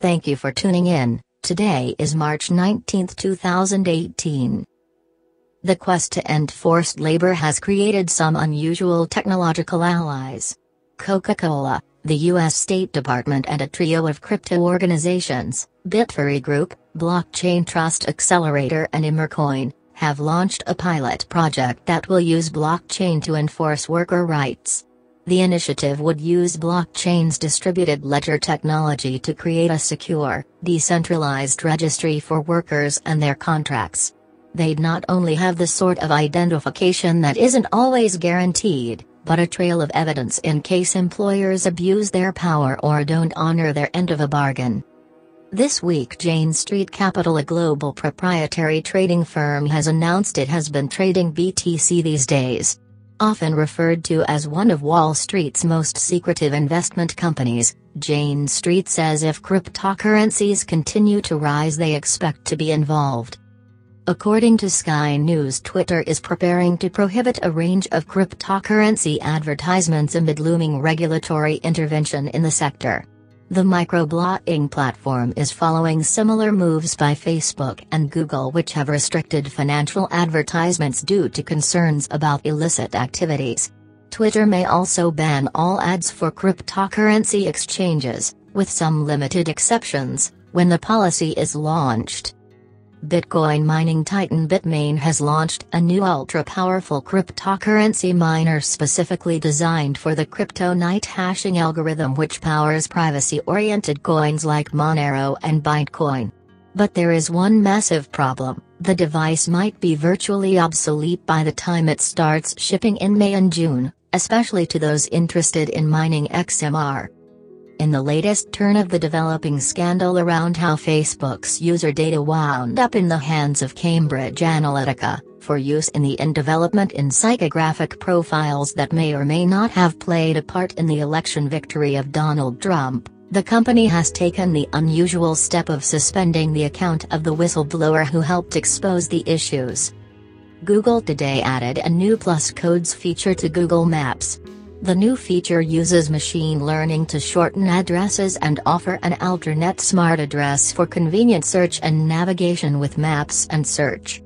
Thank you for tuning in. Today is March 19, 2018. The quest to end forced labor has created some unusual technological allies. Coca Cola, the U.S. State Department, and a trio of crypto organizations, Bitfury Group, Blockchain Trust Accelerator, and Emercoin, have launched a pilot project that will use blockchain to enforce worker rights. The initiative would use blockchain's distributed ledger technology to create a secure, decentralized registry for workers and their contracts. They'd not only have the sort of identification that isn't always guaranteed, but a trail of evidence in case employers abuse their power or don't honor their end of a bargain. This week, Jane Street Capital, a global proprietary trading firm, has announced it has been trading BTC these days. Often referred to as one of Wall Street's most secretive investment companies, Jane Street says if cryptocurrencies continue to rise, they expect to be involved. According to Sky News, Twitter is preparing to prohibit a range of cryptocurrency advertisements amid looming regulatory intervention in the sector. The microblogging platform is following similar moves by Facebook and Google, which have restricted financial advertisements due to concerns about illicit activities. Twitter may also ban all ads for cryptocurrency exchanges, with some limited exceptions, when the policy is launched. Bitcoin mining titan Bitmain has launched a new ultra-powerful cryptocurrency miner specifically designed for the CryptoNight hashing algorithm which powers privacy-oriented coins like Monero and Bytecoin. But there is one massive problem, the device might be virtually obsolete by the time it starts shipping in May and June, especially to those interested in mining XMR in the latest turn of the developing scandal around how Facebook's user data wound up in the hands of Cambridge Analytica, for use in the in development in psychographic profiles that may or may not have played a part in the election victory of Donald Trump, the company has taken the unusual step of suspending the account of the whistleblower who helped expose the issues. Google today added a new plus codes feature to Google Maps, the new feature uses machine learning to shorten addresses and offer an alternate smart address for convenient search and navigation with maps and search.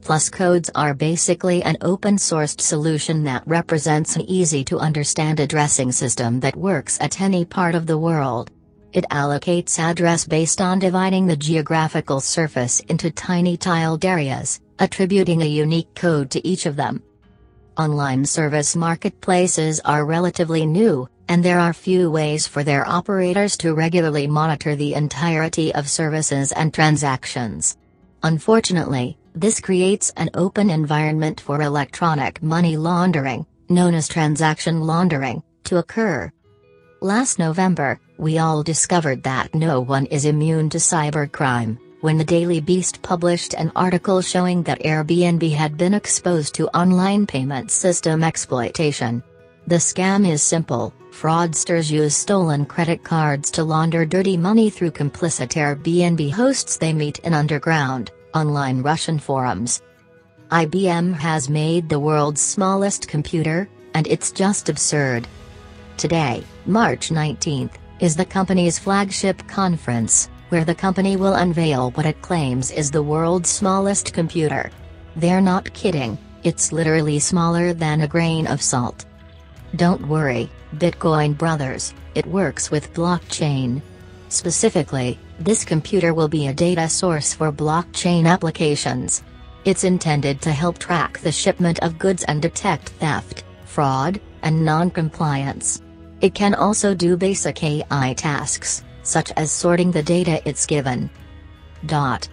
Plus codes are basically an open-sourced solution that represents an easy-to-understand addressing system that works at any part of the world. It allocates address based on dividing the geographical surface into tiny tiled areas, attributing a unique code to each of them. Online service marketplaces are relatively new, and there are few ways for their operators to regularly monitor the entirety of services and transactions. Unfortunately, this creates an open environment for electronic money laundering, known as transaction laundering, to occur. Last November, we all discovered that no one is immune to cybercrime when the Daily Beast published an article showing that Airbnb had been exposed to online payment system exploitation. The scam is simple fraudsters use stolen credit cards to launder dirty money through complicit Airbnb hosts they meet in underground, online Russian forums. IBM has made the world's smallest computer, and it's just absurd. Today, March 19th, is the company's flagship conference where the company will unveil what it claims is the world's smallest computer. They're not kidding, it's literally smaller than a grain of salt. Don't worry, Bitcoin brothers, it works with blockchain. Specifically, this computer will be a data source for blockchain applications. It's intended to help track the shipment of goods and detect theft, fraud, and non-compliance. It can also do basic AI tasks, such as sorting the data it's given. Dot.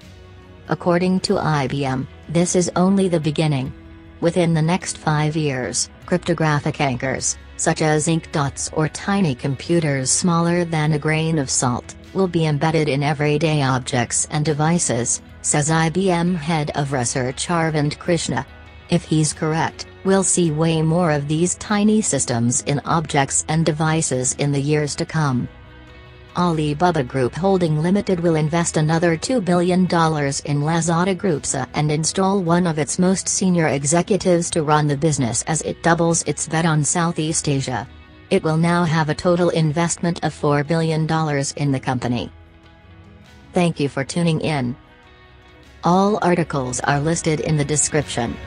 According to IBM, this is only the beginning. Within the next five years, cryptographic anchors, such as ink dots or tiny computers smaller than a grain of salt, will be embedded in everyday objects and devices, says IBM head of research Arvind Krishna. If he's correct, we'll see way more of these tiny systems in objects and devices in the years to come. Alibaba Group Holding Limited will invest another $2 billion in Lazada Group SA and install one of its most senior executives to run the business as it doubles its bet on Southeast Asia. It will now have a total investment of $4 billion in the company. Thank you for tuning in. All articles are listed in the description.